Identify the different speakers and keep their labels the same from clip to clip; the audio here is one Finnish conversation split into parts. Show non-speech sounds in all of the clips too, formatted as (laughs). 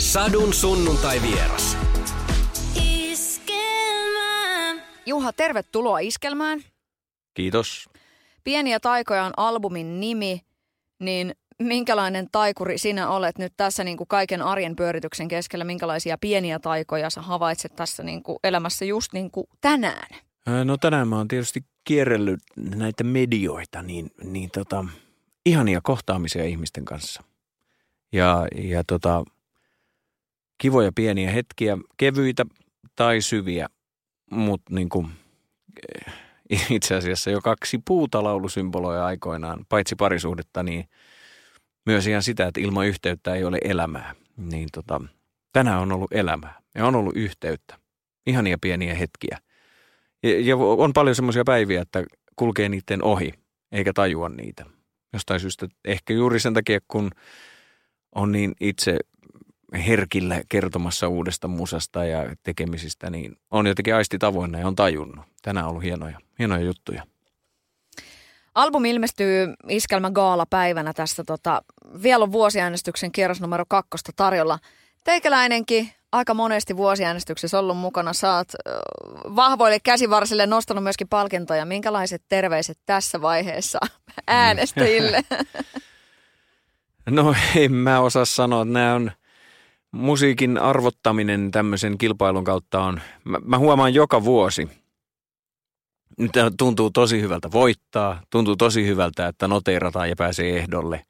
Speaker 1: Sadun sunnuntai vieras.
Speaker 2: Juha, tervetuloa Iskelmään.
Speaker 3: Kiitos.
Speaker 2: Pieniä taikoja on albumin nimi, niin minkälainen taikuri sinä olet nyt tässä niin kuin kaiken arjen pyörityksen keskellä? Minkälaisia pieniä taikoja sä havaitset tässä niin kuin elämässä just niin kuin tänään?
Speaker 3: No tänään mä oon tietysti kierrellyt näitä medioita, niin, niin tota, ihania kohtaamisia ihmisten kanssa. Ja, ja tota, kivoja pieniä hetkiä, kevyitä tai syviä, mutta niin kuin, itse asiassa jo kaksi puuta aikoinaan, paitsi parisuhdetta, niin myös ihan sitä, että ilman yhteyttä ei ole elämää. Niin tota, tänään on ollut elämää ja on ollut yhteyttä. Ihania pieniä hetkiä. Ja, ja on paljon semmoisia päiviä, että kulkee niiden ohi, eikä tajua niitä. Jostain syystä, ehkä juuri sen takia, kun on niin itse herkillä kertomassa uudesta musasta ja tekemisistä, niin on jotenkin aisti tavoinna ja on tajunnut. Tänään on ollut hienoja, hienoja juttuja.
Speaker 2: Albumi ilmestyy Iskelmä Gaala-päivänä tässä. Tota, vielä on vuosiäänestyksen kierros numero kakkosta tarjolla. Teikäläinenkin aika monesti vuosiäänestyksessä ollut mukana. Saat vahvoille käsivarsille nostanut myöskin palkintoja. Minkälaiset terveiset tässä vaiheessa äänestäjille? (laughs) (laughs)
Speaker 3: No en mä osaa sanoa. Nämä on musiikin arvottaminen tämmöisen kilpailun kautta on, mä, mä huomaan joka vuosi, nyt tuntuu tosi hyvältä voittaa, tuntuu tosi hyvältä, että noteerataan ja pääsee ehdolle.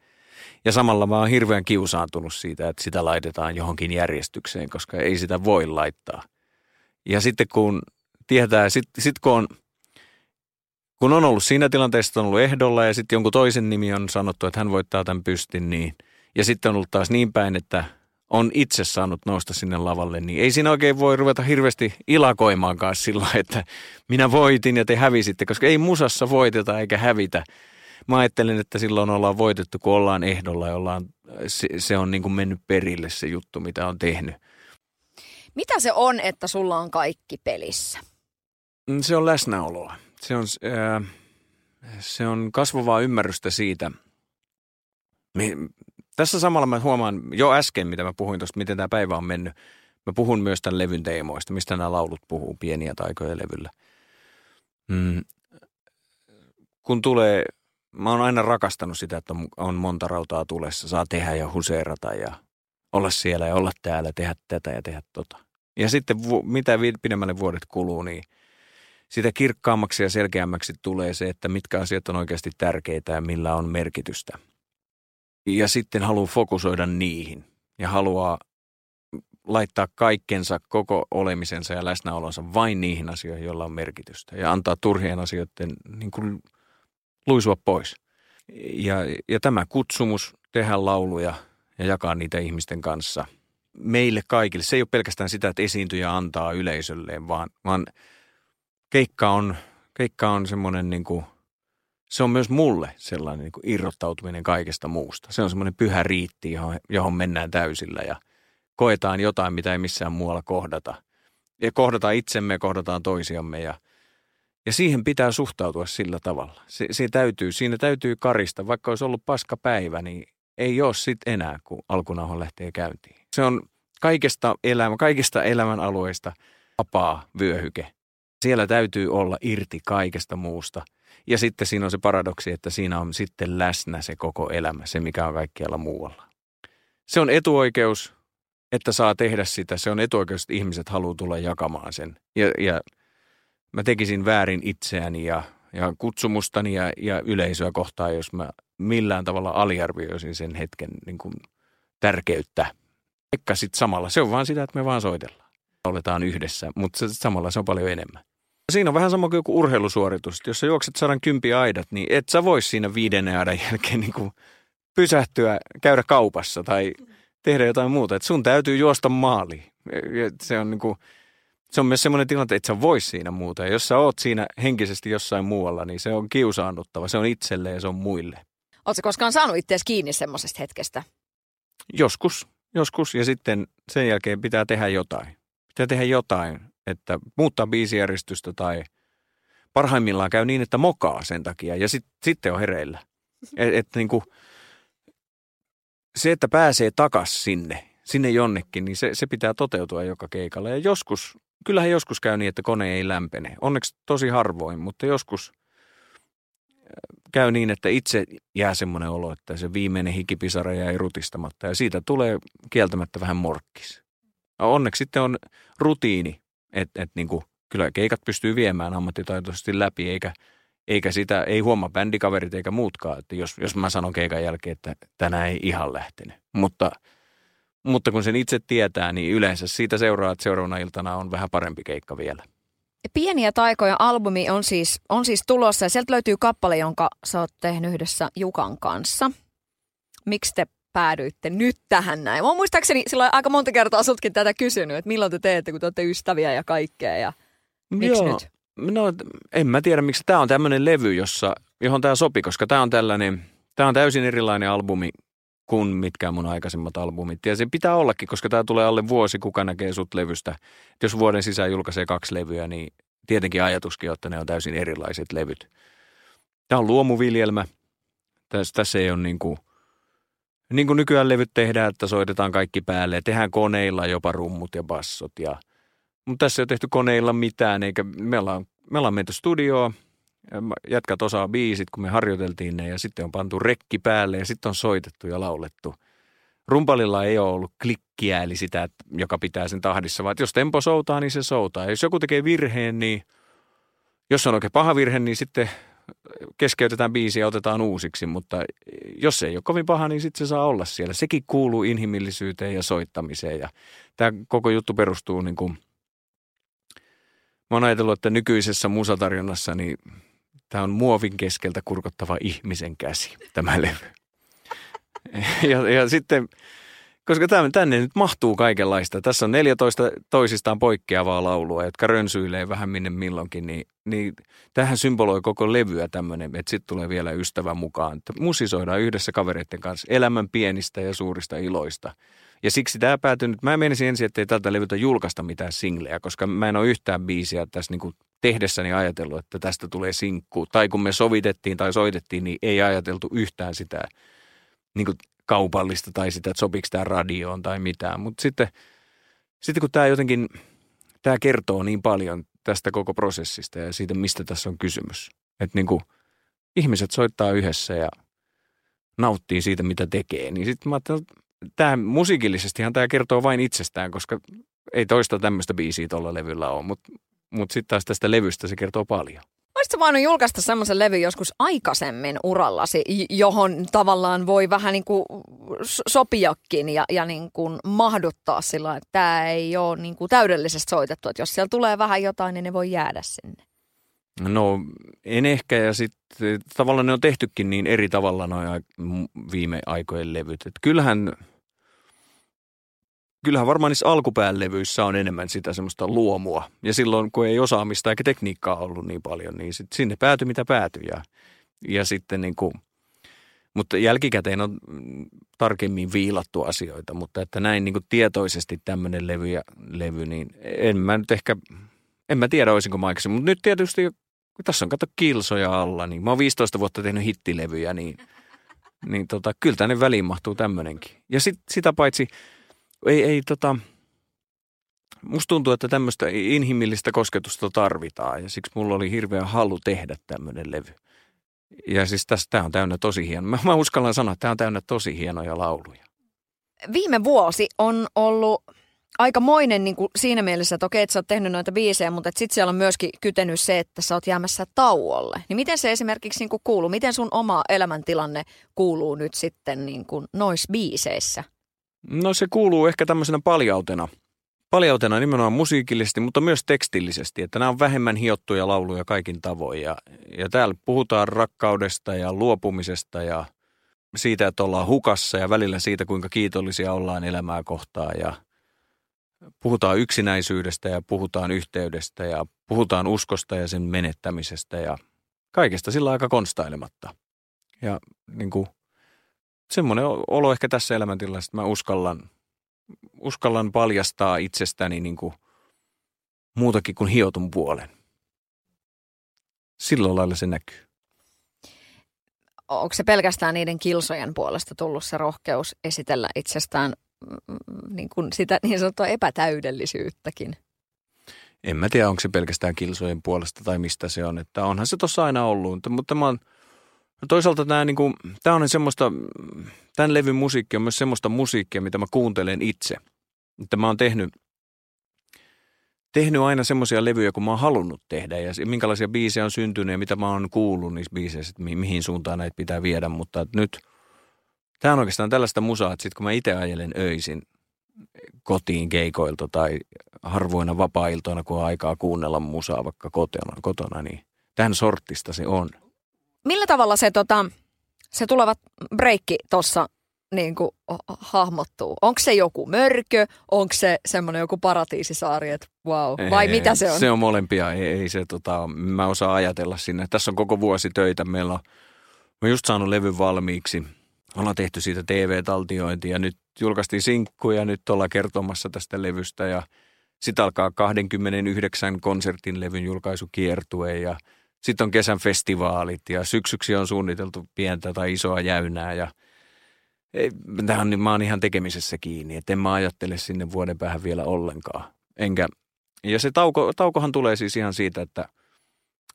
Speaker 3: Ja samalla mä oon hirveän kiusaantunut siitä, että sitä laitetaan johonkin järjestykseen, koska ei sitä voi laittaa. Ja sitten kun tietää, sitten sit kun on, kun on ollut siinä tilanteessa, että on ollut ehdolla ja sitten jonkun toisen nimi on sanottu, että hän voittaa tämän pystin, niin, ja sitten on ollut taas niin päin, että on itse saanut nousta sinne lavalle, niin ei siinä oikein voi ruveta hirveästi ilakoimaankaan sillä, että minä voitin ja te hävisitte, koska ei musassa voiteta eikä hävitä. Mä ajattelin, että silloin ollaan voitettu, kun ollaan ehdolla ja ollaan, se, se on niin kuin mennyt perille se juttu, mitä on tehnyt.
Speaker 2: Mitä se on, että sulla on kaikki pelissä?
Speaker 3: Mm, se on läsnäoloa. Se on, äh, se on kasvavaa ymmärrystä siitä, tässä samalla mä huomaan jo äsken, mitä mä puhuin tuosta, miten tämä päivä on mennyt. Mä puhun myös tämän levyn teemoista, mistä nämä laulut puhuu, pieniä taikoja levyllä. Mm. Kun tulee, mä oon aina rakastanut sitä, että on monta rautaa tulessa. Saa tehdä ja huseerata ja olla siellä ja olla täällä, tehdä tätä ja tehdä tota. Ja sitten mitä pidemmälle vuodet kuluu, niin sitä kirkkaammaksi ja selkeämmäksi tulee se, että mitkä asiat on oikeasti tärkeitä ja millä on merkitystä – ja sitten haluaa fokusoida niihin ja haluaa laittaa kaikkensa, koko olemisensa ja läsnäolonsa vain niihin asioihin, joilla on merkitystä ja antaa turhien asioiden niin kuin luisua pois. Ja, ja tämä kutsumus tehdä lauluja ja jakaa niitä ihmisten kanssa meille kaikille. Se ei ole pelkästään sitä, että esiintyjä antaa yleisölleen, vaan, vaan keikka on, keikka on semmoinen niin kuin – se on myös mulle sellainen niin kuin irrottautuminen kaikesta muusta. Se on semmoinen pyhä riitti, johon, johon mennään täysillä ja koetaan jotain, mitä ei missään muualla kohdata. Ja kohdataan itsemme ja kohdataan toisiamme ja, ja siihen pitää suhtautua sillä tavalla. Se, se täytyy, siinä täytyy karista. Vaikka olisi ollut paska päivä, niin ei ole sitten enää, kun alkunauhan lähtee käyntiin. Se on kaikesta, elämä, kaikista elämän alueista vapaa vyöhyke. Siellä täytyy olla irti kaikesta muusta – ja sitten siinä on se paradoksi, että siinä on sitten läsnä se koko elämä, se mikä on kaikkialla muualla. Se on etuoikeus, että saa tehdä sitä. Se on etuoikeus, että ihmiset haluaa tulla jakamaan sen. Ja, ja mä tekisin väärin itseäni ja, ja kutsumustani ja, ja yleisöä kohtaan, jos mä millään tavalla aliarvioisin sen hetken niin kuin tärkeyttä. Eikä sitten samalla. Se on vaan sitä, että me vaan soitellaan. Oletaan yhdessä, mutta samalla se on paljon enemmän. Siinä on vähän sama kuin joku urheilusuoritus. Jos sä juokset sadan kympi aidat, niin et sä vois siinä viidennen aidan jälkeen niin kuin pysähtyä, käydä kaupassa tai tehdä jotain muuta. Et sun täytyy juosta maaliin. Se on, niin kuin, se on myös semmoinen tilanne, että et sä vois siinä muuta. Ja jos sä oot siinä henkisesti jossain muualla, niin se on kiusaannuttava. Se on itselle ja se on muille.
Speaker 2: Oletko koskaan saanut itseäsi kiinni semmoisesta hetkestä?
Speaker 3: Joskus, joskus. Ja sitten sen jälkeen pitää tehdä jotain. Pitää tehdä jotain että muuttaa biisijärjestystä tai parhaimmillaan käy niin, että mokaa sen takia ja sit, sitten on hereillä. (laughs) Et, et niin kuin, se, että pääsee takas sinne, sinne jonnekin, niin se, se pitää toteutua joka keikalla. Ja joskus, kyllähän joskus käy niin, että kone ei lämpene. Onneksi tosi harvoin, mutta joskus käy niin, että itse jää semmoinen olo, että se viimeinen hikipisara jäi rutistamatta ja siitä tulee kieltämättä vähän morkkis. Onneksi sitten on rutiini, että et niinku, kyllä keikat pystyy viemään ammattitaitoisesti läpi, eikä, eikä sitä, ei huomaa bändikaverit eikä muutkaan, että jos, jos mä sanon keikan jälkeen, että tänään ei ihan lähtenyt. Mutta, mutta kun sen itse tietää, niin yleensä siitä seuraa, että seuraavana iltana on vähän parempi keikka vielä.
Speaker 2: Pieniä taikoja albumi on siis, on siis tulossa ja sieltä löytyy kappale, jonka sä oot tehnyt yhdessä Jukan kanssa. Miksi te päädyitte nyt tähän näin? Mä muistaakseni silloin aika monta kertaa sultkin tätä kysynyt, että milloin te teette, kun te olette ystäviä ja kaikkea ja miksi
Speaker 3: Joo.
Speaker 2: nyt?
Speaker 3: No en mä tiedä, miksi tämä on tämmöinen levy, jossa, johon tämä sopii, koska tämä on tällainen, tämä on täysin erilainen albumi kuin mitkään mun aikaisemmat albumit. Ja se pitää ollakin, koska tämä tulee alle vuosi, kuka näkee sut levystä. Et jos vuoden sisään julkaisee kaksi levyä, niin tietenkin ajatuskin, on, että ne on täysin erilaiset levyt. Tämä on luomuviljelmä. Tässä, tässä ei ole niin kuin, niin kuin nykyään levyt tehdään, että soitetaan kaikki päälle ja tehdään koneilla jopa rummut ja bassot. Ja, mutta tässä ei ole tehty koneilla mitään, eikä me ollaan, me ollaan menty studioon, jätkät osaa biisit, kun me harjoiteltiin ne ja sitten on pantu rekki päälle ja sitten on soitettu ja laulettu. Rumpalilla ei ole ollut klikkiä, eli sitä, joka pitää sen tahdissa, vaan jos tempo soutaa, niin se soutaa. Ja jos joku tekee virheen, niin jos on oikein paha virhe, niin sitten keskeytetään biisi ja otetaan uusiksi, mutta jos se ei ole kovin paha, niin sitten se saa olla siellä. Sekin kuuluu inhimillisyyteen ja soittamiseen ja tämä koko juttu perustuu niin kuin, mä oon ajatellut, että nykyisessä musatarjonnassa niin tämä on muovin keskeltä kurkottava ihmisen käsi, tämä levy. (laughs) Ja, ja sitten, koska tänne nyt mahtuu kaikenlaista. Tässä on 14 toisistaan poikkeavaa laulua, jotka rönsyilee vähän minne milloinkin, niin, niin tähän symboloi koko levyä tämmöinen, että sitten tulee vielä ystävä mukaan. Että musisoidaan yhdessä kavereiden kanssa elämän pienistä ja suurista iloista. Ja siksi tämä päätyi nyt, mä menisin ensin, että ei tältä levyltä julkaista mitään singleä, koska mä en ole yhtään biisiä tässä niin kuin tehdessäni ajatellut, että tästä tulee sinkku. Tai kun me sovitettiin tai soitettiin, niin ei ajateltu yhtään sitä niin kuin kaupallista tai sitä, että sopiiko tämä radioon tai mitään. Mutta sitten, sitten kun tämä jotenkin, tämä kertoo niin paljon tästä koko prosessista ja siitä, mistä tässä on kysymys. Että niin kuin ihmiset soittaa yhdessä ja nauttii siitä, mitä tekee. Niin sitten mä ajattelin, tämä musiikillisestihan tämä kertoo vain itsestään, koska ei toista tämmöistä biisiä tuolla levyllä ole, mutta mut sitten taas tästä levystä se kertoo paljon.
Speaker 2: Olisitko voinut julkaista semmoisen levyn joskus aikaisemmin urallasi, johon tavallaan voi vähän niin kuin sopiakin ja, ja niin kuin mahduttaa sillä, että tämä ei ole niin kuin täydellisesti soitettu. Että jos siellä tulee vähän jotain, niin ne voi jäädä sinne.
Speaker 3: No en ehkä ja sitten tavallaan ne on tehtykin niin eri tavalla noin viime aikojen levyt. Et kyllähän, kyllähän varmaan niissä alkupään levyissä on enemmän sitä semmoista luomua. Ja silloin kun ei osaamista eikä tekniikkaa ollut niin paljon, niin sit sinne päätyi mitä päätyi. Ja, ja sitten niin kuin, mutta jälkikäteen on tarkemmin viilattu asioita, mutta että näin niin kuin tietoisesti tämmöinen levy, ja, levy, niin en mä nyt ehkä, en mä tiedä olisinko mä. Mutta nyt tietysti tässä on kato kilsoja alla, niin mä oon 15 vuotta tehnyt hittilevyjä, niin, niin tota, kyllä tänne väliin mahtuu tämmöinenkin. Ja sit, sitä paitsi, ei, ei tota, musta tuntuu, että tämmöistä inhimillistä kosketusta tarvitaan ja siksi mulla oli hirveä halu tehdä tämmöinen levy. Ja siis tämä on täynnä tosi hieno. Mä, mä uskallan sanoa, että tämä on täynnä tosi hienoja lauluja.
Speaker 2: Viime vuosi on ollut aikamoinen niin kuin siinä mielessä, että okei, että sä oot tehnyt noita biisejä, mutta sitten siellä on myöskin kytenyt se, että sä oot jäämässä tauolle. Niin miten se esimerkiksi niin kuin kuuluu? Miten sun oma elämäntilanne kuuluu nyt sitten niin kuin noissa biiseissä?
Speaker 3: No se kuuluu ehkä tämmöisenä paljautena. Paljautena nimenomaan musiikillisesti, mutta myös tekstillisesti, että nämä on vähemmän hiottuja lauluja kaikin tavoin. Ja, ja täällä puhutaan rakkaudesta ja luopumisesta ja siitä, että ollaan hukassa ja välillä siitä, kuinka kiitollisia ollaan elämää kohtaan ja – puhutaan yksinäisyydestä ja puhutaan yhteydestä ja puhutaan uskosta ja sen menettämisestä ja kaikesta sillä aika konstailematta. Ja niin kuin, semmoinen olo ehkä tässä elämäntilassa, että mä uskallan, uskallan paljastaa itsestäni niin kuin muutakin kuin hiotun puolen. Silloin lailla se näkyy.
Speaker 2: Onko se pelkästään niiden kilsojen puolesta tullut se rohkeus esitellä itsestään mm, niin kuin sitä niin sanottua epätäydellisyyttäkin.
Speaker 3: En mä tiedä, onko se pelkästään kilsojen puolesta tai mistä se on. Että onhan se tuossa aina ollut, mutta, mutta mä oon, toisaalta tämä, niin kuin, on semmoista, tämän levyn musiikki on myös semmoista musiikkia, mitä mä kuuntelen itse. Että mä oon tehnyt, tehnyt aina semmoisia levyjä, kun mä oon halunnut tehdä ja minkälaisia biisejä on syntynyt ja mitä mä oon kuullut niissä biiseissä, että mihin suuntaan näitä pitää viedä. Mutta nyt tämä on oikeastaan tällaista musaa, että sit kun mä itse ajelen öisin kotiin keikoilta tai harvoina vapaa-iltoina, kun on aikaa kuunnella musaa vaikka kotona, kotona niin tämän sortista se on.
Speaker 2: Millä tavalla se, tota, se tuleva breikki tuossa niin kuin hahmottuu? Onko se joku mörkö? Onko se semmoinen joku paratiisisaari, että wow? Vai ei, mitä se on?
Speaker 3: Se on molempia. Ei, ei se, tota, mä osaan ajatella sinne. Tässä on koko vuosi töitä. Meillä on, mä just saanut levyn valmiiksi. Ollaan tehty siitä TV-taltiointia. Nyt julkaistiin sinkku ja nyt ollaan kertomassa tästä levystä. Ja sitten alkaa 29 konsertin levyn julkaisukiertue ja sitten on kesän festivaalit ja syksyksi on suunniteltu pientä tai isoa jäynää ja – tähän niin mä oon ihan tekemisessä kiinni, että en mä ajattele sinne vuoden päähän vielä ollenkaan. Enkä, ja se tauko, taukohan tulee siis ihan siitä, että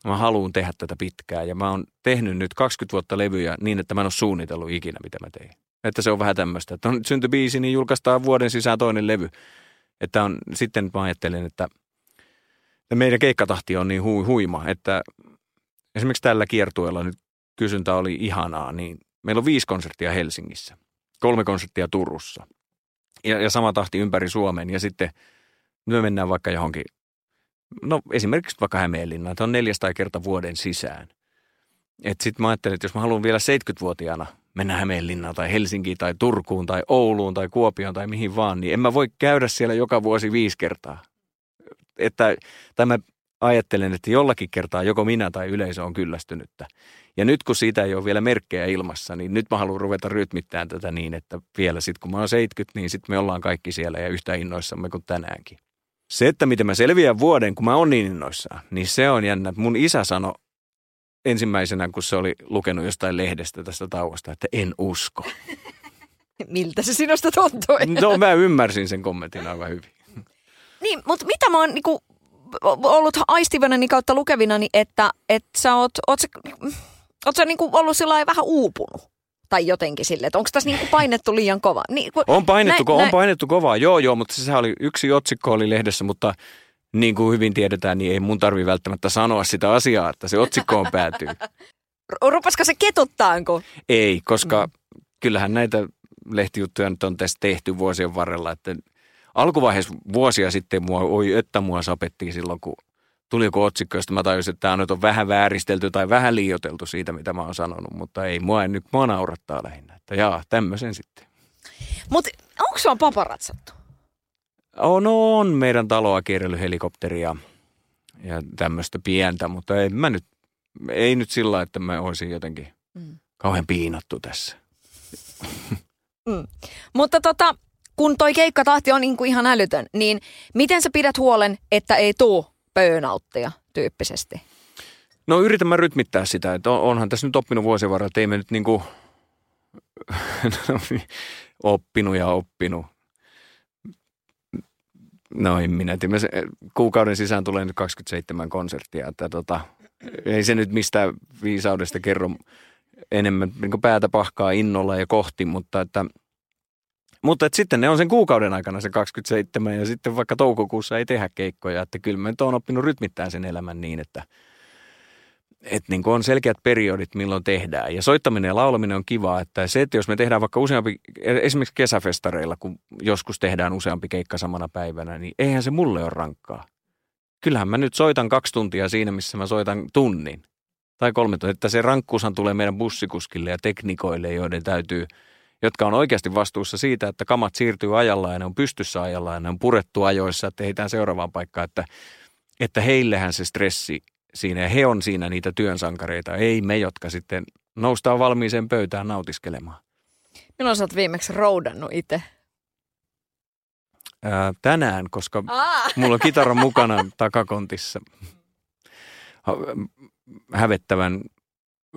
Speaker 3: mä haluan tehdä tätä pitkään ja mä oon tehnyt nyt 20 vuotta levyjä niin, että mä en ole suunnitellut ikinä, mitä mä tein. Että se on vähän tämmöistä, että on synty biisi, niin julkaistaan vuoden sisään toinen levy. Että on, sitten mä ajattelen, että meidän keikkatahti on niin hui, huima, että esimerkiksi tällä kiertueella nyt kysyntä oli ihanaa, niin meillä on viisi konserttia Helsingissä kolme konserttia Turussa. Ja, ja sama tahti ympäri Suomen. Ja sitten me mennään vaikka johonkin, no esimerkiksi vaikka Hämeenlinnaan, että on neljästä kerta vuoden sisään. Että sitten mä ajattelin, että jos mä haluan vielä 70-vuotiaana mennä Hämeenlinnaan tai Helsinkiin tai Turkuun tai Ouluun tai Kuopioon tai mihin vaan, niin en mä voi käydä siellä joka vuosi viisi kertaa. Että, tai mä ajattelen, että jollakin kertaa joko minä tai yleisö on kyllästynyttä. Ja nyt kun siitä ei ole vielä merkkejä ilmassa, niin nyt mä haluan ruveta rytmittämään tätä niin, että vielä sitten kun mä oon 70, niin sitten me ollaan kaikki siellä ja yhtä innoissamme kuin tänäänkin. Se, että miten mä selviän vuoden, kun mä oon niin innoissaan, niin se on jännä. Mun isä sanoi ensimmäisenä, kun se oli lukenut jostain lehdestä tästä tauosta, että en usko. (laughs)
Speaker 2: Miltä se sinusta tuntui?
Speaker 3: No mä ymmärsin sen kommentin aivan hyvin.
Speaker 2: Niin, mutta mitä mä oon niinku ollut aistivanani kautta lukevinani, että, että sä oot, oot sä, oot sä niinku ollut sillä vähän uupunut? Tai jotenkin sille, että onko tässä niinku painettu liian kova? Niin,
Speaker 3: kun, on, painettu, nä, on nä, painettu kovaa, joo joo, mutta se oli yksi otsikko oli lehdessä, mutta niin kuin hyvin tiedetään, niin ei mun tarvi välttämättä sanoa sitä asiaa, että se otsikkoon päätyy. (laughs)
Speaker 2: Rupasko se ketuttaanko?
Speaker 3: Ei, koska mm. kyllähän näitä lehtijuttuja nyt on tässä tehty vuosien varrella, että alkuvaiheessa vuosia sitten mua, oi että mua sapettiin silloin, kun tuli joku otsikko, josta mä tajusin, että tämä nyt on vähän vääristelty tai vähän liioteltu siitä, mitä mä oon sanonut, mutta ei, mua en nyt, mua naurattaa lähinnä, että jaa, tämmöisen sitten.
Speaker 2: Mutta onko sua paparatsattu?
Speaker 3: On, on meidän taloa kierrellyt helikopteria ja tämmöistä pientä, mutta ei mä nyt, ei nyt sillä että mä olisin jotenkin mm. kauhean piinattu tässä.
Speaker 2: Mm. Mutta tota, kun toi keikkatahti on niin kuin ihan älytön, niin miten sä pidät huolen, että ei tuu burnouttia tyyppisesti?
Speaker 3: No yritän mä rytmittää sitä, että onhan tässä nyt oppinut vuosien varrella, että ei me nyt niin kuin (laughs) oppinut ja oppinut. No en minä tiedä. Kuukauden sisään tulee nyt 27 konserttia, että tota, ei se nyt mistään viisaudesta kerro enemmän niin päätä pahkaa innolla ja kohti, mutta että – mutta sitten ne on sen kuukauden aikana se 27 ja sitten vaikka toukokuussa ei tehdä keikkoja. Että kyllä mä nyt oon oppinut rytmittämään sen elämän niin, että, että niin on selkeät periodit, milloin tehdään. Ja soittaminen ja laulaminen on kiva, että se, että jos me tehdään vaikka useampi, esimerkiksi kesäfestareilla, kun joskus tehdään useampi keikka samana päivänä, niin eihän se mulle ole rankkaa. Kyllähän mä nyt soitan kaksi tuntia siinä, missä mä soitan tunnin tai kolme tuntia. Että se rankkuushan tulee meidän bussikuskille ja teknikoille, joiden täytyy – jotka on oikeasti vastuussa siitä, että kamat siirtyy ajallaan ja ne on pystyssä ajallaan ja ne on purettu ajoissa, että heitään seuraavaan paikkaan, että, että heillehän se stressi siinä ja he on siinä niitä työnsankareita, ei me, jotka sitten noustaan valmiiseen pöytään nautiskelemaan.
Speaker 2: Milloin sä oot viimeksi roudannut itse?
Speaker 3: Ää, tänään, koska Aa. (laughs) mulla on kitara mukana takakontissa. Hävettävän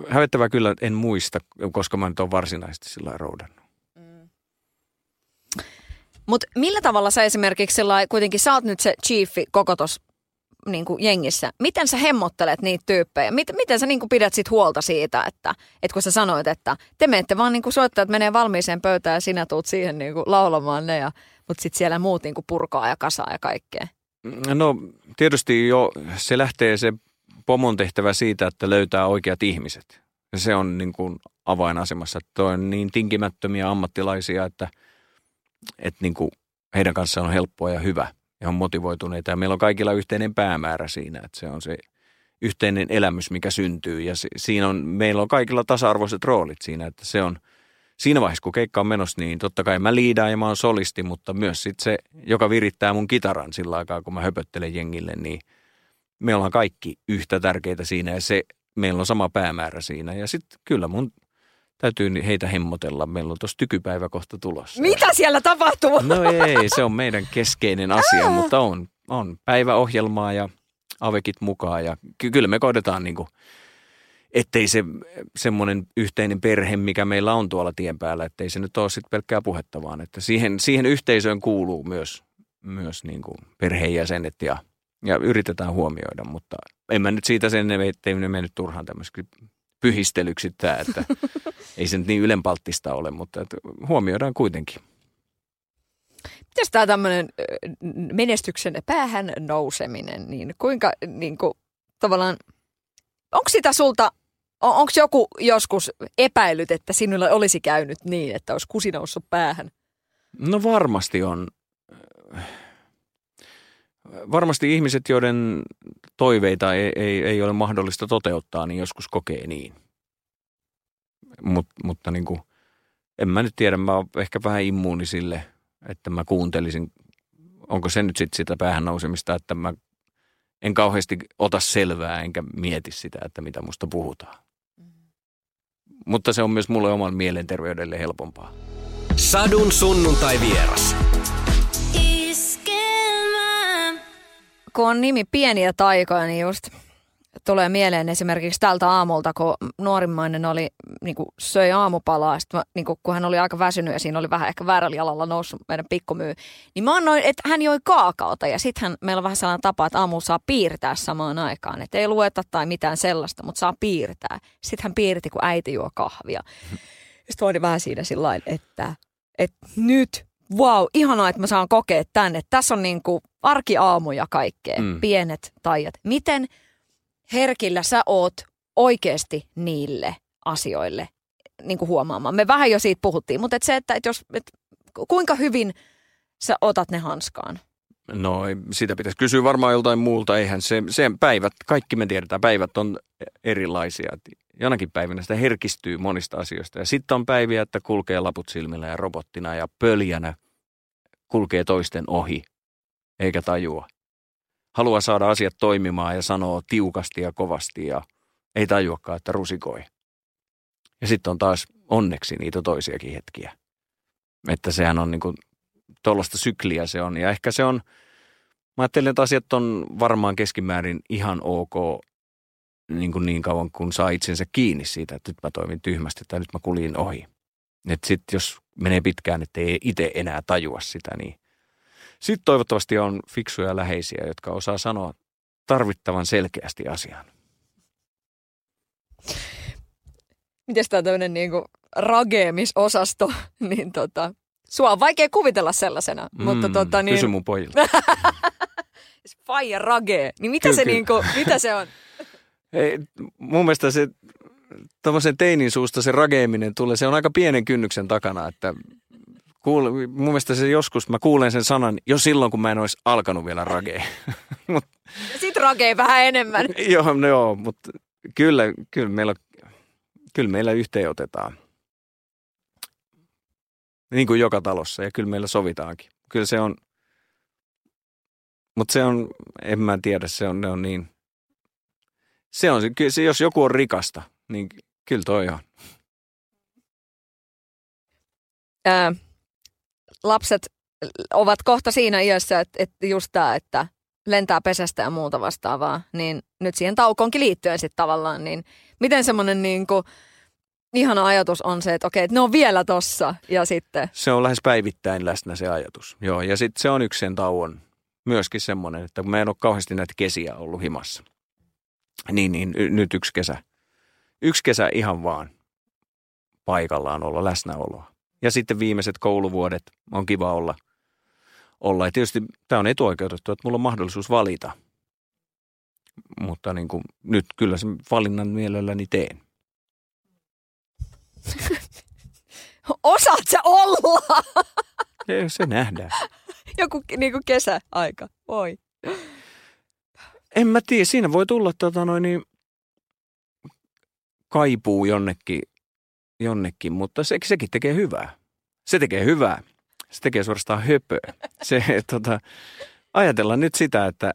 Speaker 3: hävettävää kyllä en muista, koska mä nyt olen varsinaisesti sillä roudannut. Mm.
Speaker 2: Mutta millä tavalla sä esimerkiksi sillai, kuitenkin sä oot nyt se chiefi koko tos niin kuin jengissä. Miten sä hemmottelet niitä tyyppejä? Miten, miten sä niin kuin pidät sit huolta siitä, että, että kun sä sanoit, että te menette vaan niin kuin soittajat menee valmiiseen pöytään ja sinä tuut siihen niin kuin laulamaan ne, ja, mutta sitten siellä muut niin kuin purkaa ja kasaa ja kaikkea.
Speaker 3: No tietysti jo se lähtee se pomon tehtävä siitä, että löytää oikeat ihmiset. Ja se on niin kuin avainasemassa. Että on niin tinkimättömiä ammattilaisia, että, että niin kuin heidän kanssaan on helppoa ja hyvä ja on motivoituneita. Ja meillä on kaikilla yhteinen päämäärä siinä, että se on se yhteinen elämys, mikä syntyy. Ja siinä on, meillä on kaikilla tasa-arvoiset roolit siinä, että se on siinä vaiheessa, kun keikka on menossa, niin totta kai mä liidaan ja mä oon solisti, mutta myös sit se, joka virittää mun kitaran sillä aikaa, kun mä höpöttelen jengille, niin me ollaan kaikki yhtä tärkeitä siinä ja se, meillä on sama päämäärä siinä. Ja sitten kyllä mun täytyy heitä hemmotella. Meillä on tuossa tykypäivä kohta tulossa.
Speaker 2: Mitä siellä tapahtuu?
Speaker 3: No ei, se on meidän keskeinen asia, mutta on, on päiväohjelmaa ja avekit mukaan. Ja ky- kyllä me koitetaan niin kuin, ettei se semmoinen yhteinen perhe, mikä meillä on tuolla tien päällä, ettei se nyt ole sitten pelkkää puhetta, vaan että siihen, siihen yhteisöön kuuluu myös, myös niin kuin perheenjäsenet ja, ja yritetään huomioida, mutta en mä nyt siitä sen, ettei ne mennyt turhaan tämmöiseksi pyhistelyksi tämä, että (laughs) ei se nyt niin ylenpalttista ole, mutta että huomioidaan kuitenkin.
Speaker 2: Mitäs tämä tämmöinen menestyksen päähän nouseminen, niin kuinka niin kuin, tavallaan, onko sitä sulta, on, onko joku joskus epäillyt, että sinulla olisi käynyt niin, että olisi kusi noussut päähän?
Speaker 3: No varmasti on. Varmasti ihmiset, joiden toiveita ei, ei, ei ole mahdollista toteuttaa, niin joskus kokee niin. Mut, mutta niin kuin, en mä nyt tiedä, mä oon ehkä vähän immuuni sille, että mä kuuntelisin, onko se nyt sitten sitä päähän nousemista, että mä en kauheasti ota selvää enkä mieti sitä, että mitä musta puhutaan. Mutta se on myös mulle oman mielenterveydelle helpompaa.
Speaker 1: Sadun sunnuntai vieras.
Speaker 2: Kun on nimi Pieniä taikoja, niin just tulee mieleen esimerkiksi tältä aamulta, kun nuorimmainen oli, niin kuin söi aamupalaa, sit mä, niin kuin, kun hän oli aika väsynyt ja siinä oli vähän ehkä väärällä jalalla noussut meidän pikkumyy, niin mä annoin, että hän joi kaakaota ja sitten meillä on vähän sellainen tapa, että aamulla saa piirtää samaan aikaan, että ei lueta tai mitään sellaista, mutta saa piirtää. Sitten hän piirti, kun äiti juo kahvia. Sitten oli vähän siinä sillä että, että nyt wow, ihanaa, että mä saan kokea tänne. Tässä on niin kuin arkiaamu ja kaikkea, mm. pienet taijat. Miten herkillä sä oot oikeasti niille asioille niin kuin huomaamaan? Me vähän jo siitä puhuttiin, mutta et se, että et jos, et, kuinka hyvin sä otat ne hanskaan?
Speaker 3: No sitä pitäisi kysyä varmaan joltain muulta. Eihän se, se päivät, kaikki me tiedetään, päivät on erilaisia. Jonakin päivänä sitä herkistyy monista asioista. Ja sitten on päiviä, että kulkee laput silmillä ja robottina ja pöljänä kulkee toisten ohi, eikä tajua. Haluaa saada asiat toimimaan ja sanoo tiukasti ja kovasti ja ei tajuakaan, että rusikoi. Ja sitten on taas onneksi niitä toisiakin hetkiä. Että sehän on niin kuin tuollaista sykliä se on. Ja ehkä se on, mä ajattelen, että asiat on varmaan keskimäärin ihan ok niin, kuin niin kauan, kun saa itsensä kiinni siitä, että nyt mä toimin tyhmästi tai nyt mä kuljin ohi. Että sitten jos menee pitkään, että ei itse enää tajua sitä, niin sitten toivottavasti on fiksuja läheisiä, jotka osaa sanoa tarvittavan selkeästi asian.
Speaker 2: Miten tämä tämmöinen niinku rageemisosasto, (laughs) niin tota, sua on vaikea kuvitella sellaisena, mm, mutta tota niin...
Speaker 3: Kysy mun pojilta. (laughs)
Speaker 2: Faija rage, niin mitä, kyllä, se, kyllä. Niinku, mitä se on? (laughs)
Speaker 3: Ei, mun mielestä se tuommoisen teinin suusta se rageeminen tulee, se on aika pienen kynnyksen takana, että kuul, mun mielestä se joskus, mä kuulen sen sanan jo silloin, kun mä en olisi alkanut vielä ragee. (laughs)
Speaker 2: Mut, Sitten ragee vähän enemmän. (laughs)
Speaker 3: joo, no joo, mutta kyllä, kyllä, meillä, kyllä meillä yhteen otetaan. Niin kuin joka talossa ja kyllä meillä sovitaankin. Kyllä se on, mutta se on, en mä tiedä, se on, ne on niin, se on, kyllä se, jos joku on rikasta, niin kyllä toi on.
Speaker 2: Ää, lapset ovat kohta siinä iässä, että, että just tämä, että lentää pesästä ja muuta vastaavaa, niin nyt siihen taukoonkin liittyen sitten tavallaan, niin miten semmoinen niin kuin, ihana ajatus on se, että okei, että ne on vielä tossa ja sitten.
Speaker 3: Se on lähes päivittäin läsnä se ajatus. Joo, ja sitten se on yksi sen tauon myöskin semmoinen, että kun mä en ole kauheasti näitä kesiä ollut himassa. Niin, niin y- nyt yksi kesä. Yksi kesä ihan vaan paikallaan olla, läsnäoloa. Ja sitten viimeiset kouluvuodet on kiva olla. olla. Ja tietysti tämä on etuoikeutettu, että mulla on mahdollisuus valita. Mutta niin kuin, nyt kyllä sen valinnan mielelläni teen. (laughs)
Speaker 2: Osaat sä olla? (laughs)
Speaker 3: Ja se nähdään.
Speaker 2: Joku niin kuin kesäaika. Voi.
Speaker 3: En mä tiedä, siinä voi tulla tota noin niin, kaipuu jonnekin, jonnekin, mutta se, sekin tekee hyvää. Se tekee hyvää. Se tekee suorastaan höpöä. Se, (laughs) tota, ajatellaan nyt sitä, että,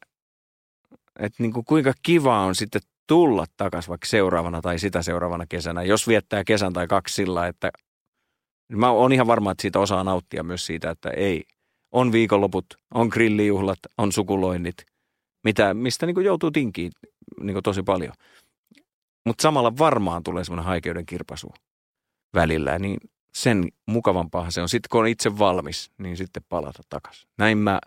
Speaker 3: että niin kuin kuinka kiva on sitten tulla takaisin vaikka seuraavana tai sitä seuraavana kesänä, jos viettää kesän tai kaksi sillä, että mä oon ihan varma, että siitä osaa nauttia myös siitä, että ei, on viikonloput, on grillijuhlat, on sukuloinnit, mitä, mistä niin kuin joutuu tinkiin niin kuin tosi paljon. Mutta samalla varmaan tulee semmoinen haikeuden kirpasu välillä, niin sen mukavampaa se on. Sitten kun on itse valmis, niin sitten palata takaisin. Näin mä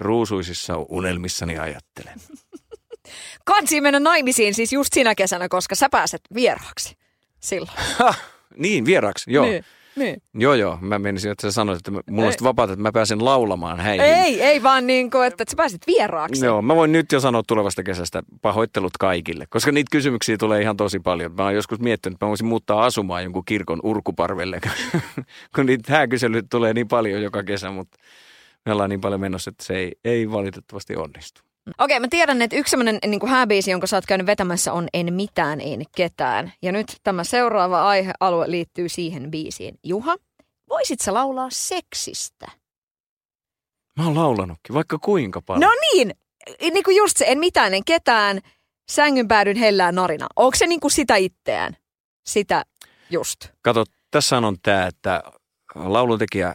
Speaker 3: ruusuisissa unelmissani ajattelen. (laughs)
Speaker 2: Kansi mennä naimisiin siis just sinä kesänä, koska sä pääset vieraaksi silloin.
Speaker 3: Ha, niin, vieraksi, joo.
Speaker 2: Niin, niin.
Speaker 3: Joo, joo. Mä menisin, että sä sanoit, että mulla sitten vapaata, että mä pääsen laulamaan häihin.
Speaker 2: Ei, ei vaan niin kuin, että sä pääsit vieraaksi.
Speaker 3: Joo, mä voin nyt jo sanoa tulevasta kesästä pahoittelut kaikille, koska niitä kysymyksiä tulee ihan tosi paljon. Mä oon joskus miettinyt, että mä voisin muuttaa asumaan jonkun kirkon urkuparvelle, (laughs) kun niitä hääkyselyitä tulee niin paljon joka kesä, mutta me ollaan niin paljon menossa, että se ei, ei valitettavasti onnistu.
Speaker 2: Okei, mä tiedän, että yksi sellainen niin hääbiisi, jonka sä oot käynyt vetämässä, on En mitään, en ketään. Ja nyt tämä seuraava aihealue liittyy siihen biisiin. Juha, voisit sä laulaa seksistä?
Speaker 3: Mä oon laulanutkin, vaikka kuinka paljon.
Speaker 2: No niin, niin kuin just se, en mitään, en ketään, sängyn päädyn hellää narina. Onko se niin kuin sitä itseään? Sitä just.
Speaker 3: Kato, tässä on tämä, että lauluntekijä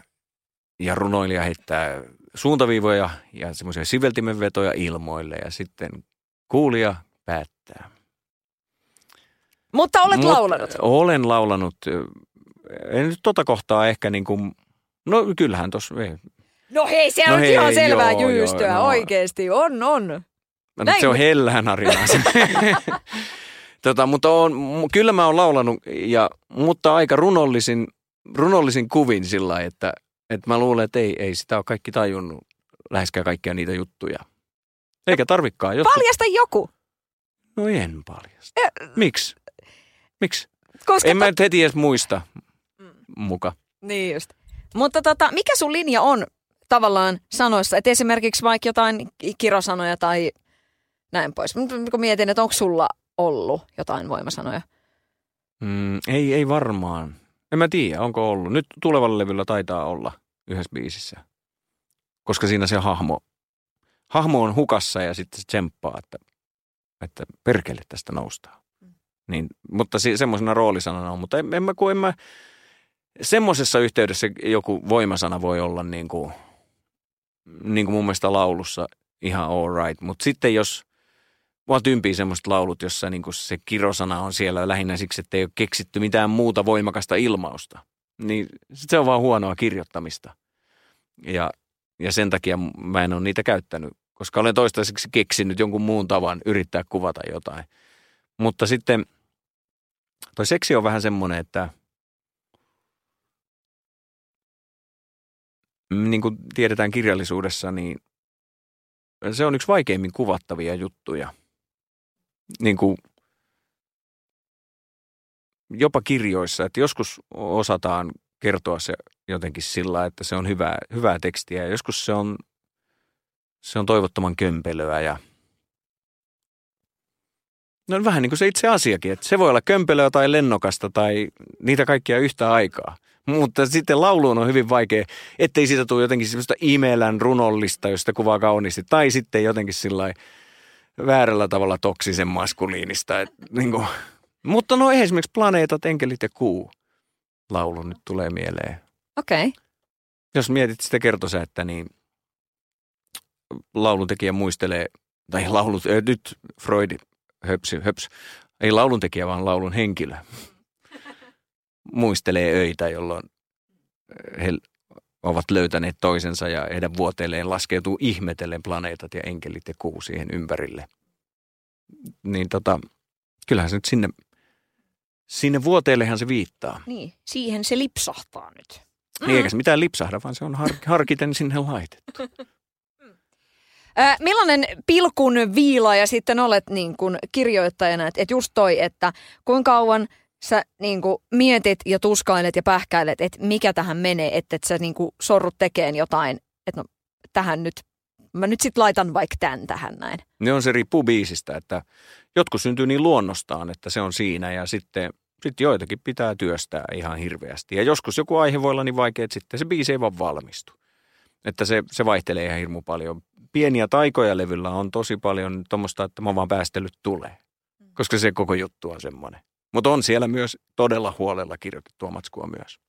Speaker 3: ja runoilija heittää suuntaviivoja ja semmoisia siveltimenvetoja ilmoille ja sitten kuulija päättää.
Speaker 2: Mutta olet
Speaker 3: Mut
Speaker 2: laulanut.
Speaker 3: Olen laulanut. En nyt tota kohtaa ehkä niin kuin, no kyllähän tuossa,
Speaker 2: No hei, se
Speaker 3: No
Speaker 2: on
Speaker 3: hei,
Speaker 2: ihan selvää
Speaker 3: joo,
Speaker 2: jyystyä,
Speaker 3: joo, no.
Speaker 2: oikeesti. On, on.
Speaker 3: No,
Speaker 2: Näin
Speaker 3: se on hellään arinaa. (laughs) tota, mutta on, kyllä mä oon laulanut, ja, mutta aika runollisin, runollisin kuvin sillä että, että mä luulen, että ei, ei sitä ole kaikki tajunnut läheskään kaikkia niitä juttuja. Eikä tarvikaan. Jotkut,
Speaker 2: Paljasta joku.
Speaker 3: no en paljasta. Miksi? Miksi?
Speaker 2: Koska
Speaker 3: En mä nyt heti edes muista muka.
Speaker 2: Niin just. Mutta tota, mikä sun linja on tavallaan sanoissa? Että esimerkiksi vaikka jotain kirosanoja tai näin pois. Kun mietin, että onko sulla ollut jotain voimasanoja?
Speaker 3: Mm, ei, ei varmaan. En mä tiedä, onko ollut. Nyt tulevalla levyllä taitaa olla yhdessä biisissä. Koska siinä se hahmo, hahmo on hukassa ja sitten se tsemppaa, että, että perkele tästä noustaa. Niin, mutta se, semmoisena roolisanana on. Mutta en, en mä, kun en mä, semmoisessa yhteydessä joku voimasana voi olla niin kuin, niin kuin mun mielestä laulussa ihan all right. Mutta sitten jos, mua tympii semmoiset laulut, jossa niin kuin se kirosana on siellä lähinnä siksi, että ei ole keksitty mitään muuta voimakasta ilmausta. Niin se on vaan huonoa kirjoittamista. Ja, ja sen takia mä en ole niitä käyttänyt, koska olen toistaiseksi keksinyt jonkun muun tavan yrittää kuvata jotain. Mutta sitten toi seksi on vähän semmoinen, että niin kuin tiedetään kirjallisuudessa, niin se on yksi vaikeimmin kuvattavia juttuja. Niin kuin jopa kirjoissa, että joskus osataan kertoa se jotenkin sillä, että se on hyvää, hyvää tekstiä joskus se on, se on toivottoman kömpelöä ja No vähän niin kuin se itse asiakin, että se voi olla kömpelöä tai lennokasta tai niitä kaikkia yhtä aikaa. Mutta sitten lauluun on hyvin vaikea, ettei siitä tule jotenkin semmoista imelän runollista, josta kuvaa kauniisti. Tai sitten jotenkin sillä väärällä tavalla toksisen maskuliinista. Et, niin kuin. Mutta no esimerkiksi planeetat, enkelit ja kuu laulu nyt tulee mieleen.
Speaker 2: Okei. Okay.
Speaker 3: Jos mietit sitä kertosäettä, niin lauluntekijä muistelee, tai laulut, äh, nyt Freud höpsi, höps, ei lauluntekijä, vaan laulun henkilö. muistelee öitä, jolloin he ovat löytäneet toisensa ja heidän vuoteilleen laskeutuu ihmetellen planeetat ja enkelit ja kuu siihen ympärille. Niin tota, kyllähän se nyt sinne, sinne vuoteillehan se viittaa.
Speaker 2: Niin, siihen se lipsahtaa nyt.
Speaker 3: Mm. Niin eikä se mitään lipsahda, vaan se on har- harkiten sinne laitettu. (laughs)
Speaker 2: Äh, millainen pilkun viila ja sitten olet niin kuin kirjoittajana, että et just toi, että kuinka kauan sä niin kuin mietit ja tuskailet ja pähkäilet, että mikä tähän menee, että et sä niin kuin sorrut tekeen jotain, että no tähän nyt, mä nyt sit laitan vaikka tämän tähän näin.
Speaker 3: Ne on se riippuu biisistä, että jotkut syntyy niin luonnostaan, että se on siinä ja sitten sitten joitakin pitää työstää ihan hirveästi. Ja joskus joku aihe voi olla niin vaikea, että sitten se biisi ei vaan valmistu. Että se, se vaihtelee ihan hirmu paljon. Pieniä taikoja levyllä on tosi paljon tuommoista, että mä vaan päästellyt tulee. Koska se koko juttu on semmoinen. Mutta on siellä myös todella huolella kirjoitettua matskua myös.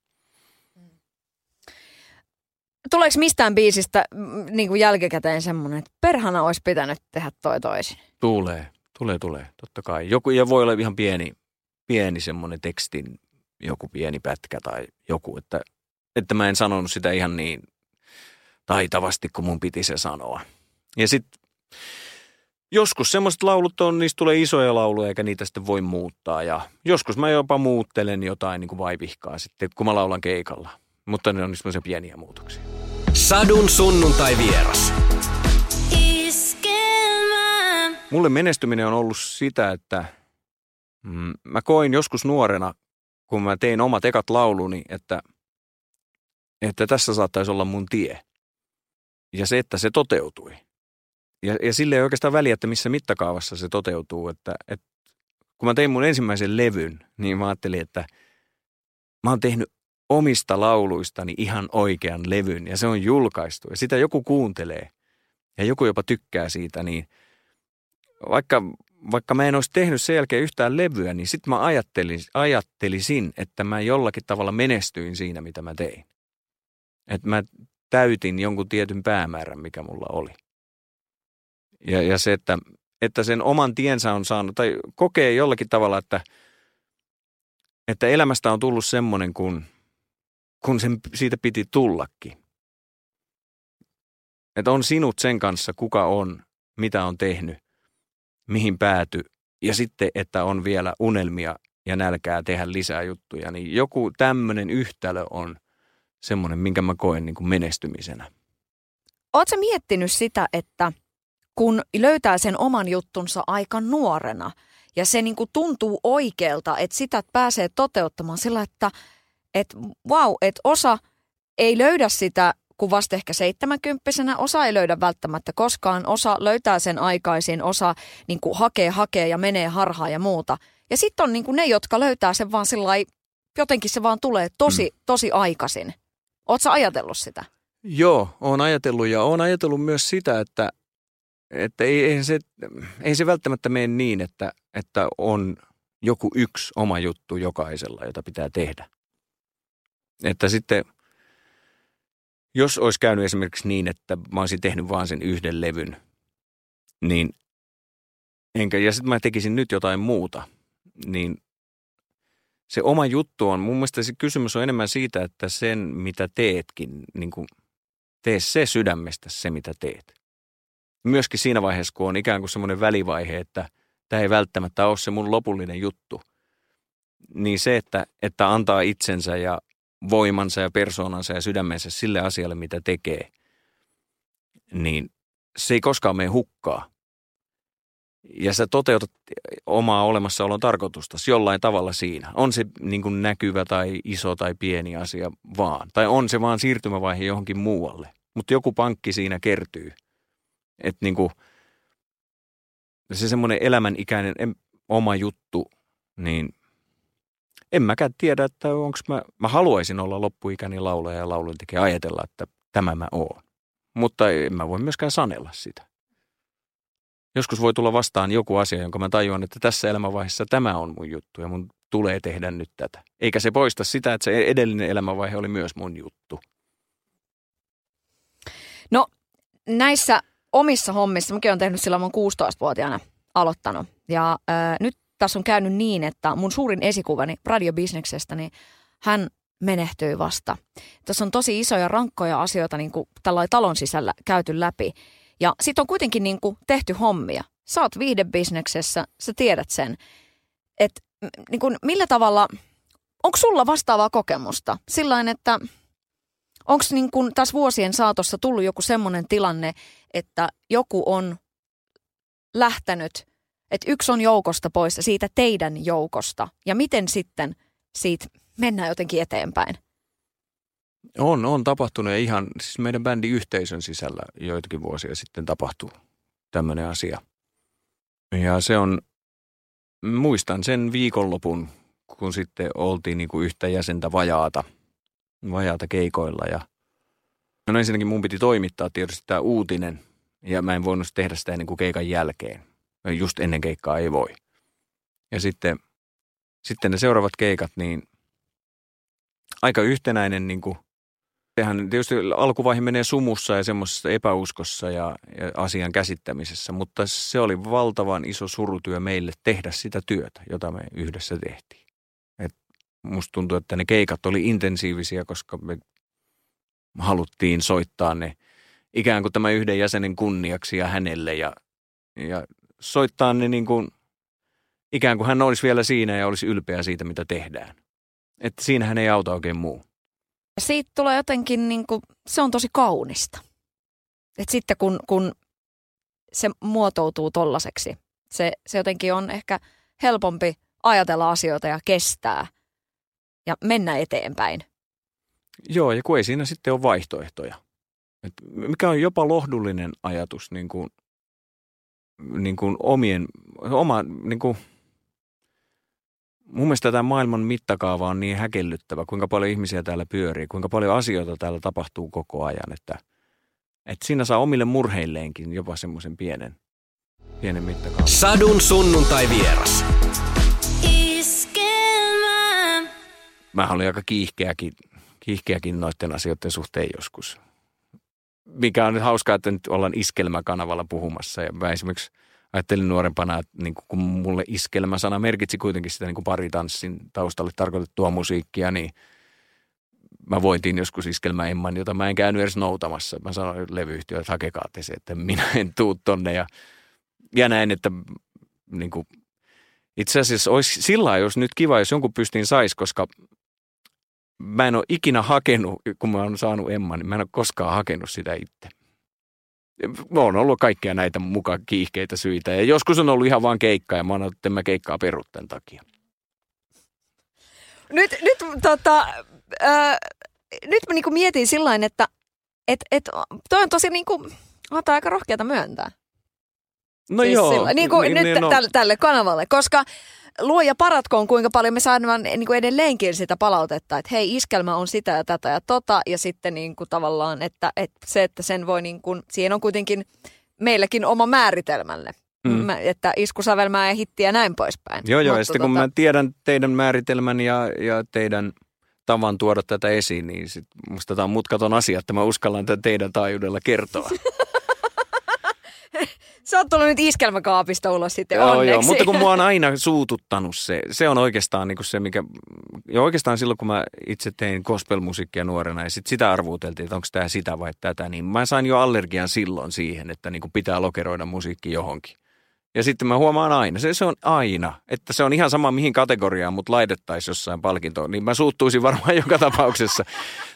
Speaker 2: Tuleeko mistään biisistä mm, niin kuin jälkikäteen semmoinen, että perhana olisi pitänyt tehdä toi toisin?
Speaker 3: Tulee, tulee, tulee, totta kai. Joku, ja voi olla ihan pieni, pieni semmoinen tekstin, joku pieni pätkä tai joku, että, että mä en sanonut sitä ihan niin taitavasti, kun mun piti se sanoa. Ja sitten joskus semmoiset laulut on, niistä tulee isoja lauluja eikä niitä sitten voi muuttaa. Ja joskus mä jopa muuttelen jotain niin kuin vaivihkaa sitten, kun mä laulan keikalla. Mutta ne on semmoisia pieniä muutoksia.
Speaker 1: Sadun sunnuntai vieras.
Speaker 3: Mulle menestyminen on ollut sitä, että mm, mä koin joskus nuorena, kun mä tein omat ekat lauluni, että, että tässä saattaisi olla mun tie. Ja se, että se toteutui. Ja, ja sille ei oikeastaan väliä, että missä mittakaavassa se toteutuu. Että, että kun mä tein mun ensimmäisen levyn, niin mä ajattelin, että mä oon tehnyt omista lauluistani ihan oikean levyn ja se on julkaistu ja sitä joku kuuntelee ja joku jopa tykkää siitä, niin vaikka, vaikka mä en olisi tehnyt sen jälkeen yhtään levyä, niin sitten mä ajattelin, ajattelisin, että mä jollakin tavalla menestyin siinä, mitä mä tein. Että mä täytin jonkun tietyn päämäärän, mikä mulla oli. Ja, ja se, että, että sen oman tiensä on saanut, tai kokee jollakin tavalla, että, että elämästä on tullut semmoinen, kun, kun sen siitä piti tullakin. Että on sinut sen kanssa, kuka on, mitä on tehnyt, mihin pääty, ja sitten, että on vielä unelmia ja nälkää tehdä lisää juttuja, niin joku tämmöinen yhtälö on semmoinen, minkä mä koen niin kuin menestymisenä.
Speaker 2: Oletko miettinyt sitä, että kun löytää sen oman juttunsa aika nuorena ja se niin kuin tuntuu oikealta, että sitä pääsee toteuttamaan sillä, että et, wow, että osa ei löydä sitä kuin vasta ehkä seitsemänkymppisenä, osa ei löydä välttämättä koskaan, osa löytää sen aikaisin, osa niin kuin hakee, hakee ja menee harhaan ja muuta. Ja sitten on niin kuin ne, jotka löytää sen vaan sillä jotenkin se vaan tulee tosi, mm. tosi aikaisin. Oletko ajatellut sitä?
Speaker 3: Joo, olen ajatellut ja olen ajatellut myös sitä, että, että ei, ei, se, ei se välttämättä mene niin, että, että on joku yksi oma juttu jokaisella, jota pitää tehdä. Että sitten, jos olisi käynyt esimerkiksi niin, että mä olisin tehnyt vaan sen yhden levyn, niin enkä, ja sitten mä tekisin nyt jotain muuta, niin se oma juttu on, mun mielestä se kysymys on enemmän siitä, että sen mitä teetkin, niin kuin tee se sydämestä se mitä teet. Myöskin siinä vaiheessa, kun on ikään kuin semmoinen välivaihe, että tämä ei välttämättä ole se mun lopullinen juttu, niin se, että, että antaa itsensä ja voimansa ja persoonansa ja sydämensä sille asialle, mitä tekee, niin se ei koskaan mene hukkaa. Ja sä toteutat omaa olemassaolon tarkoitusta jollain tavalla siinä. On se niin kuin näkyvä tai iso tai pieni asia vaan. Tai on se vaan siirtymävaihe johonkin muualle. Mutta joku pankki siinä kertyy. Että niin kuin, se semmoinen elämänikäinen oma juttu, niin en mäkään tiedä, että onko mä, mä haluaisin olla loppuikäni laulaja ja laulun tekee ajatella, että tämä mä oon. Mutta en mä voi myöskään sanella sitä. Joskus voi tulla vastaan joku asia, jonka mä tajuan, että tässä elämänvaiheessa tämä on mun juttu ja mun tulee tehdä nyt tätä. Eikä se poista sitä, että se edellinen elämänvaihe oli myös mun juttu.
Speaker 2: No näissä omissa hommissa, mäkin olen tehnyt silloin, mun 16-vuotiaana aloittanut. Ja äh, nyt tässä on käynyt niin, että mun suurin esikuvani radiobisneksestä, niin hän menehtyi vasta. Tässä on tosi isoja rankkoja asioita niin kuin tällä talon sisällä käyty läpi. Ja sitten on kuitenkin niin kuin tehty hommia. Sä oot viihdebisneksessä, sä tiedät sen. Että niin kuin millä tavalla, onko sulla vastaavaa kokemusta? Sillain, että onko niin kuin tässä vuosien saatossa tullut joku semmoinen tilanne, että joku on lähtenyt, että yksi on joukosta pois siitä teidän joukosta. Ja miten sitten siitä mennään jotenkin eteenpäin?
Speaker 3: On, on tapahtunut ja ihan siis meidän bändin yhteisön sisällä joitakin vuosia sitten tapahtuu tämmöinen asia. Ja se on, muistan sen viikonlopun, kun sitten oltiin niin kuin yhtä jäsentä vajaata, vajaata keikoilla ja no ensinnäkin mun piti toimittaa tietysti tämä uutinen ja mä en voinut tehdä sitä ennen kuin keikan jälkeen. Just ennen keikkaa ei voi. Ja sitten, sitten ne seuraavat keikat, niin aika yhtenäinen niin kuin, sehän tietysti alkuvaihe menee sumussa ja semmoisessa epäuskossa ja, ja asian käsittämisessä, mutta se oli valtavan iso surutyö meille tehdä sitä työtä, jota me yhdessä tehtiin. Et musta tuntuu, että ne keikat oli intensiivisiä, koska me haluttiin soittaa ne ikään kuin tämän yhden jäsenen kunniaksi ja hänelle ja, ja soittaa ne niin kuin, ikään kuin hän olisi vielä siinä ja olisi ylpeä siitä, mitä tehdään. Että siinähän ei auta oikein muu.
Speaker 2: Siitä tulee jotenkin, niin kuin, se on tosi kaunista. Et sitten kun, kun se muotoutuu tollaseksi, se, se jotenkin on ehkä helpompi ajatella asioita ja kestää ja mennä eteenpäin.
Speaker 3: Joo, ja kun ei siinä sitten ole vaihtoehtoja. Et mikä on jopa lohdullinen ajatus niin kuin, niin kuin omien, oma, niin kuin, mun mielestä tämä maailman mittakaava on niin häkellyttävä, kuinka paljon ihmisiä täällä pyörii, kuinka paljon asioita täällä tapahtuu koko ajan, että, että siinä saa omille murheilleenkin jopa semmoisen pienen, pienen mittakaavan.
Speaker 1: Sadun sunnuntai vieras.
Speaker 3: Mä olin aika kiihkeäkin, kiihkeäkin noiden asioiden suhteen joskus. Mikä on nyt hauskaa, että nyt ollaan iskelmäkanavalla puhumassa. Ja mä esimerkiksi ajattelin nuorempana, että niin kun mulle iskelmäsana merkitsi kuitenkin sitä niin paritanssin taustalle tarkoitettua musiikkia, niin mä voitin joskus iskelmä Emman, jota mä en käynyt edes noutamassa. Mä sanoin levyyhtiölle, että hakekaa te se, että minä en tuu tonne. Ja, ja näin, että niin kuin, itse asiassa olisi sillä jos nyt kiva, jos jonkun pystiin saisi, koska mä en ole ikinä hakenut, kun mä oon saanut Emman, niin mä en ole koskaan hakenut sitä itse on ollut kaikkia näitä mukaan kiihkeitä syitä. Ja joskus on ollut ihan vaan keikka ja mä oon että mä keikkaa perut tämän takia.
Speaker 2: Nyt, nyt, tota, äh, nyt mä niinku mietin sillä että et, et, toi on tosi niinku, on aika rohkeata myöntää.
Speaker 3: No siis joo.
Speaker 2: Sillä, niin kuin niin, nyt niin, no. tälle, tälle kanavalle, koska luoja paratkoon, kuinka paljon me saadaan niin kuin edelleenkin sitä palautetta, että hei, iskelmä on sitä ja tätä ja tota, ja sitten niin kuin tavallaan, että, että se, että sen voi niin kuin, siihen on kuitenkin meilläkin oma määritelmälle. Mm. Että iskusävelmää ja hittiä ja näin poispäin.
Speaker 3: Joo, joo, Mutta ja sitten tota... kun mä tiedän teidän määritelmän ja, ja teidän tavan tuoda tätä esiin, niin sit musta tämä on mutkaton asia, että mä uskallan tätä teidän taajuudella kertoa. (laughs)
Speaker 2: Sä oot tullut nyt iskelmäkaapista ulos sitten
Speaker 3: joo,
Speaker 2: onneksi.
Speaker 3: Joo, mutta kun mua on aina suututtanut se, se on oikeastaan niin se, mikä, ja oikeastaan silloin kun mä itse tein gospelmusiikkia nuorena ja sit sitä arvuuteltiin, että onko tämä sitä vai tätä, niin mä sain jo allergian silloin siihen, että niin kuin pitää lokeroida musiikki johonkin. Ja sitten mä huomaan aina, se, se on aina, että se on ihan sama mihin kategoriaan mut laitettaisiin jossain palkintoon, niin mä suuttuisin varmaan (laughs) joka tapauksessa.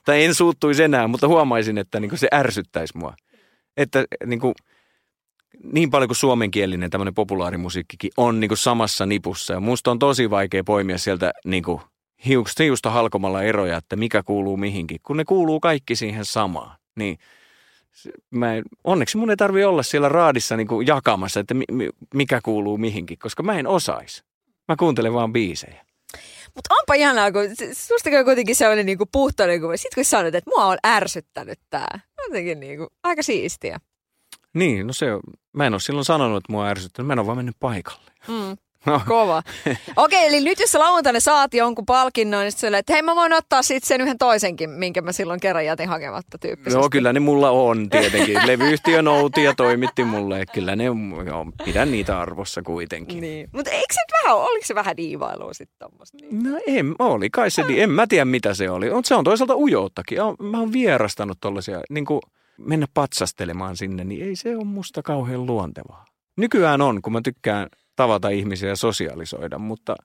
Speaker 3: tai en suuttuisi enää, mutta huomaisin, että niin se ärsyttäisi mua. Että niin kuin, niin paljon kuin suomenkielinen tämmöinen populaarimusiikkikin on niin kuin samassa nipussa. Ja musta on tosi vaikea poimia sieltä niin kuin hiusta halkomalla eroja, että mikä kuuluu mihinkin, kun ne kuuluu kaikki siihen samaan. Niin mä en, onneksi mun ei tarvi olla siellä raadissa niin kuin jakamassa, että mi, mikä kuuluu mihinkin, koska mä en osais. Mä kuuntelen vaan biisejä.
Speaker 2: Mutta onpa ihanaa, kun susta on kuitenkin sellainen niin puhtainen kuva. Sitten kun sanoit, että mua on ärsyttänyt tää. Jotenkin niin kuin, aika siistiä.
Speaker 3: Niin, no se, mä en ole silloin sanonut, että mua ärsyttänyt. Mä en ole vaan mennyt paikalle. Mm. No.
Speaker 2: Kova. (laughs) Okei, eli nyt jos sä lauantaina saat jonkun palkinnon, niin sitten että hei mä voin ottaa sitten sen yhden toisenkin, minkä mä silloin kerran jätin hakematta tyyppisesti.
Speaker 3: Joo, kyllä ne mulla on tietenkin. (laughs) Levyyhtiö nouti ja toimitti mulle. Kyllä ne, joo, pidän niitä arvossa kuitenkin.
Speaker 2: Niin. Mutta eikö se vähän, oliko se vähän diivailua sitten tommoista? Niin?
Speaker 3: No en, oli kai se, en mä tiedä mitä se oli. Mutta se on toisaalta ujouttakin. Mä oon vierastanut tollaisia, niin kuin mennä patsastelemaan sinne, niin ei se ole musta kauhean luontevaa. Nykyään on, kun mä tykkään tavata ihmisiä ja sosialisoida, mutta,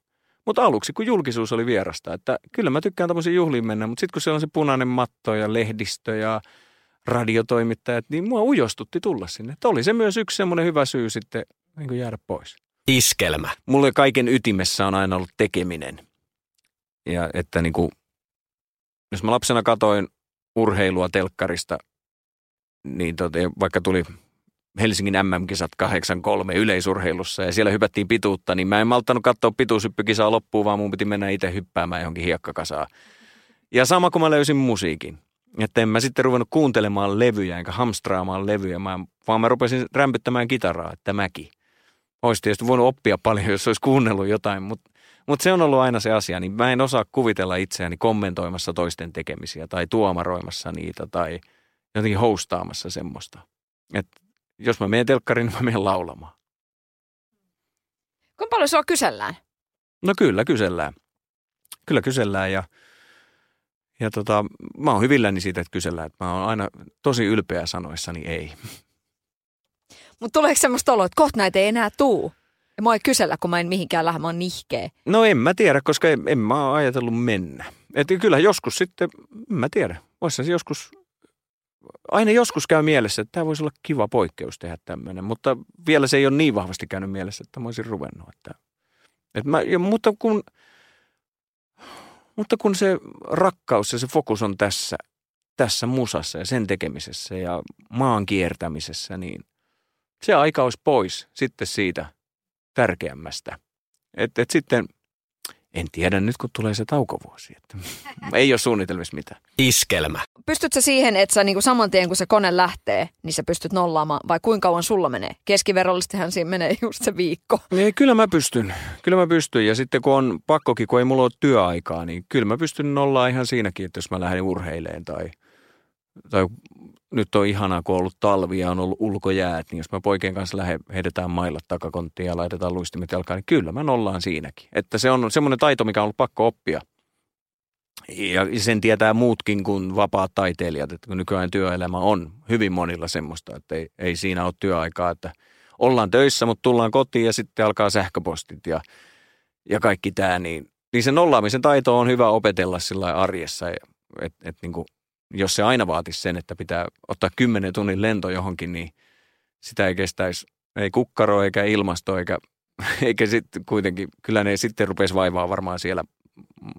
Speaker 3: mutta aluksi kun julkisuus oli vierasta, että kyllä mä tykkään tämmöisiin juhliin mennä, mutta sitten kun siellä on se punainen matto ja lehdistö ja radiotoimittajat, niin mua ujostutti tulla sinne. Että oli se myös yksi semmoinen hyvä syy sitten niin jäädä pois.
Speaker 1: Iskelmä.
Speaker 3: Mulle kaiken ytimessä on aina ollut tekeminen. Ja että niin kuin, jos mä lapsena katoin urheilua telkkarista, niin tota, vaikka tuli Helsingin MM-kisat 8-3 yleisurheilussa ja siellä hypättiin pituutta, niin mä en malttanut katsoa pituushyppykisaa loppuun, vaan mun piti mennä itse hyppäämään johonkin hiekkakasaan. Ja sama kun mä löysin musiikin. Että en mä sitten ruvennut kuuntelemaan levyjä enkä hamstraamaan levyjä, mä, vaan mä rupesin rämpyttämään kitaraa, että mäkin. Olisi tietysti voinut oppia paljon, jos olisi kuunnellut jotain, mutta, mutta se on ollut aina se asia. Niin mä en osaa kuvitella itseäni kommentoimassa toisten tekemisiä tai tuomaroimassa niitä tai jotenkin hostaamassa semmoista. Että jos mä menen telkkariin, niin mä menen laulamaan.
Speaker 2: Kuinka paljon sua kysellään?
Speaker 3: No kyllä kysellään. Kyllä kysellään ja, ja tota, mä oon hyvilläni siitä, että kysellään. Että mä oon aina tosi ylpeä sanoissani ei.
Speaker 2: Mutta tuleeko semmoista oloa, että kohta näitä ei enää tuu? Ja mä ei kysellä, kun mä en mihinkään lähde, mä oon nihkeä.
Speaker 3: No en mä tiedä, koska en, en mä oon ajatellut mennä. Että kyllä joskus sitten, en mä tiedä, voisi joskus aina joskus käy mielessä, että tämä voisi olla kiva poikkeus tehdä tämmöinen, mutta vielä se ei ole niin vahvasti käynyt mielessä, että mä olisin ruvennut. Että, että mä, ja, mutta, kun, mutta kun se rakkaus ja se fokus on tässä, tässä musassa ja sen tekemisessä ja maan kiertämisessä, niin se aika olisi pois sitten siitä tärkeämmästä. Että et sitten – en tiedä nyt, kun tulee se taukovuosi. Että ei ole suunnitelmissa mitään.
Speaker 1: Iskelmä.
Speaker 2: Pystytkö siihen, että sä niinku saman tien kun se kone lähtee, niin sä pystyt nollaamaan vai kuinka kauan sulla menee? Keskiverrollisestihan siinä menee just se viikko.
Speaker 3: Ei, kyllä mä pystyn. Kyllä mä pystyn. Ja sitten kun on pakkokin, kun ei mulla ole työaikaa, niin kyllä mä pystyn nollaa ihan siinäkin, että jos mä lähden urheileen tai, tai nyt on ihanaa, kun on ollut talvi ja on ollut ulkojäät, niin jos mä poikien kanssa lähden, heitetään maillat takakonttiin ja laitetaan luistimet jalkaan, niin kyllä mä nollaan siinäkin. Että se on semmoinen taito, mikä on ollut pakko oppia. Ja sen tietää muutkin kuin vapaat taiteilijat, että nykyään työelämä on hyvin monilla semmoista, että ei, ei siinä ole työaikaa, että ollaan töissä, mutta tullaan kotiin ja sitten alkaa sähköpostit ja, ja kaikki tämä, niin, niin se nollaamisen taito on hyvä opetella sillä arjessa, että et, et niin kuin jos se aina vaatisi sen, että pitää ottaa kymmenen tunnin lento johonkin, niin sitä ei kestäisi, ei kukkaro eikä ilmasto eikä, (laughs) eikä sitten kuitenkin, kyllä ne sitten rupesi vaivaa varmaan siellä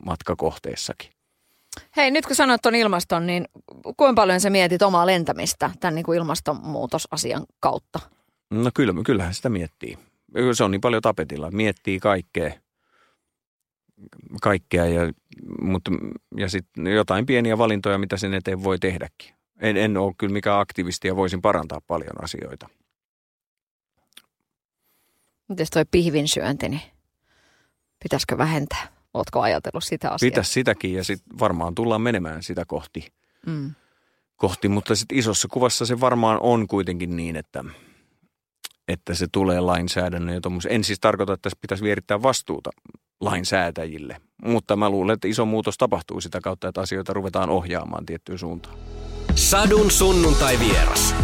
Speaker 3: matkakohteessakin.
Speaker 2: Hei, nyt kun sanoit tuon ilmaston, niin kuinka paljon sä mietit omaa lentämistä tämän niin kuin ilmastonmuutosasian kautta?
Speaker 3: No kyllä, kyllähän sitä miettii. Se on niin paljon tapetilla. Miettii kaikkea kaikkea ja, mutta, ja sitten jotain pieniä valintoja, mitä sen eteen voi tehdäkin. En, en ole kyllä mikään aktivisti ja voisin parantaa paljon asioita.
Speaker 2: Miten toi pihvin syönti, niin pitäisikö vähentää? Oletko ajatellut sitä asiaa?
Speaker 3: Pitäisi sitäkin ja sitten varmaan tullaan menemään sitä kohti. Mm. kohti mutta sitten isossa kuvassa se varmaan on kuitenkin niin, että, että se tulee lainsäädännön ja En siis tarkoita, että tässä pitäisi vierittää vastuuta lainsäätäjille. Mutta mä luulen, että iso muutos tapahtuu sitä kautta, että asioita ruvetaan ohjaamaan tiettyyn suuntaan.
Speaker 1: Sadun sunnuntai vieras.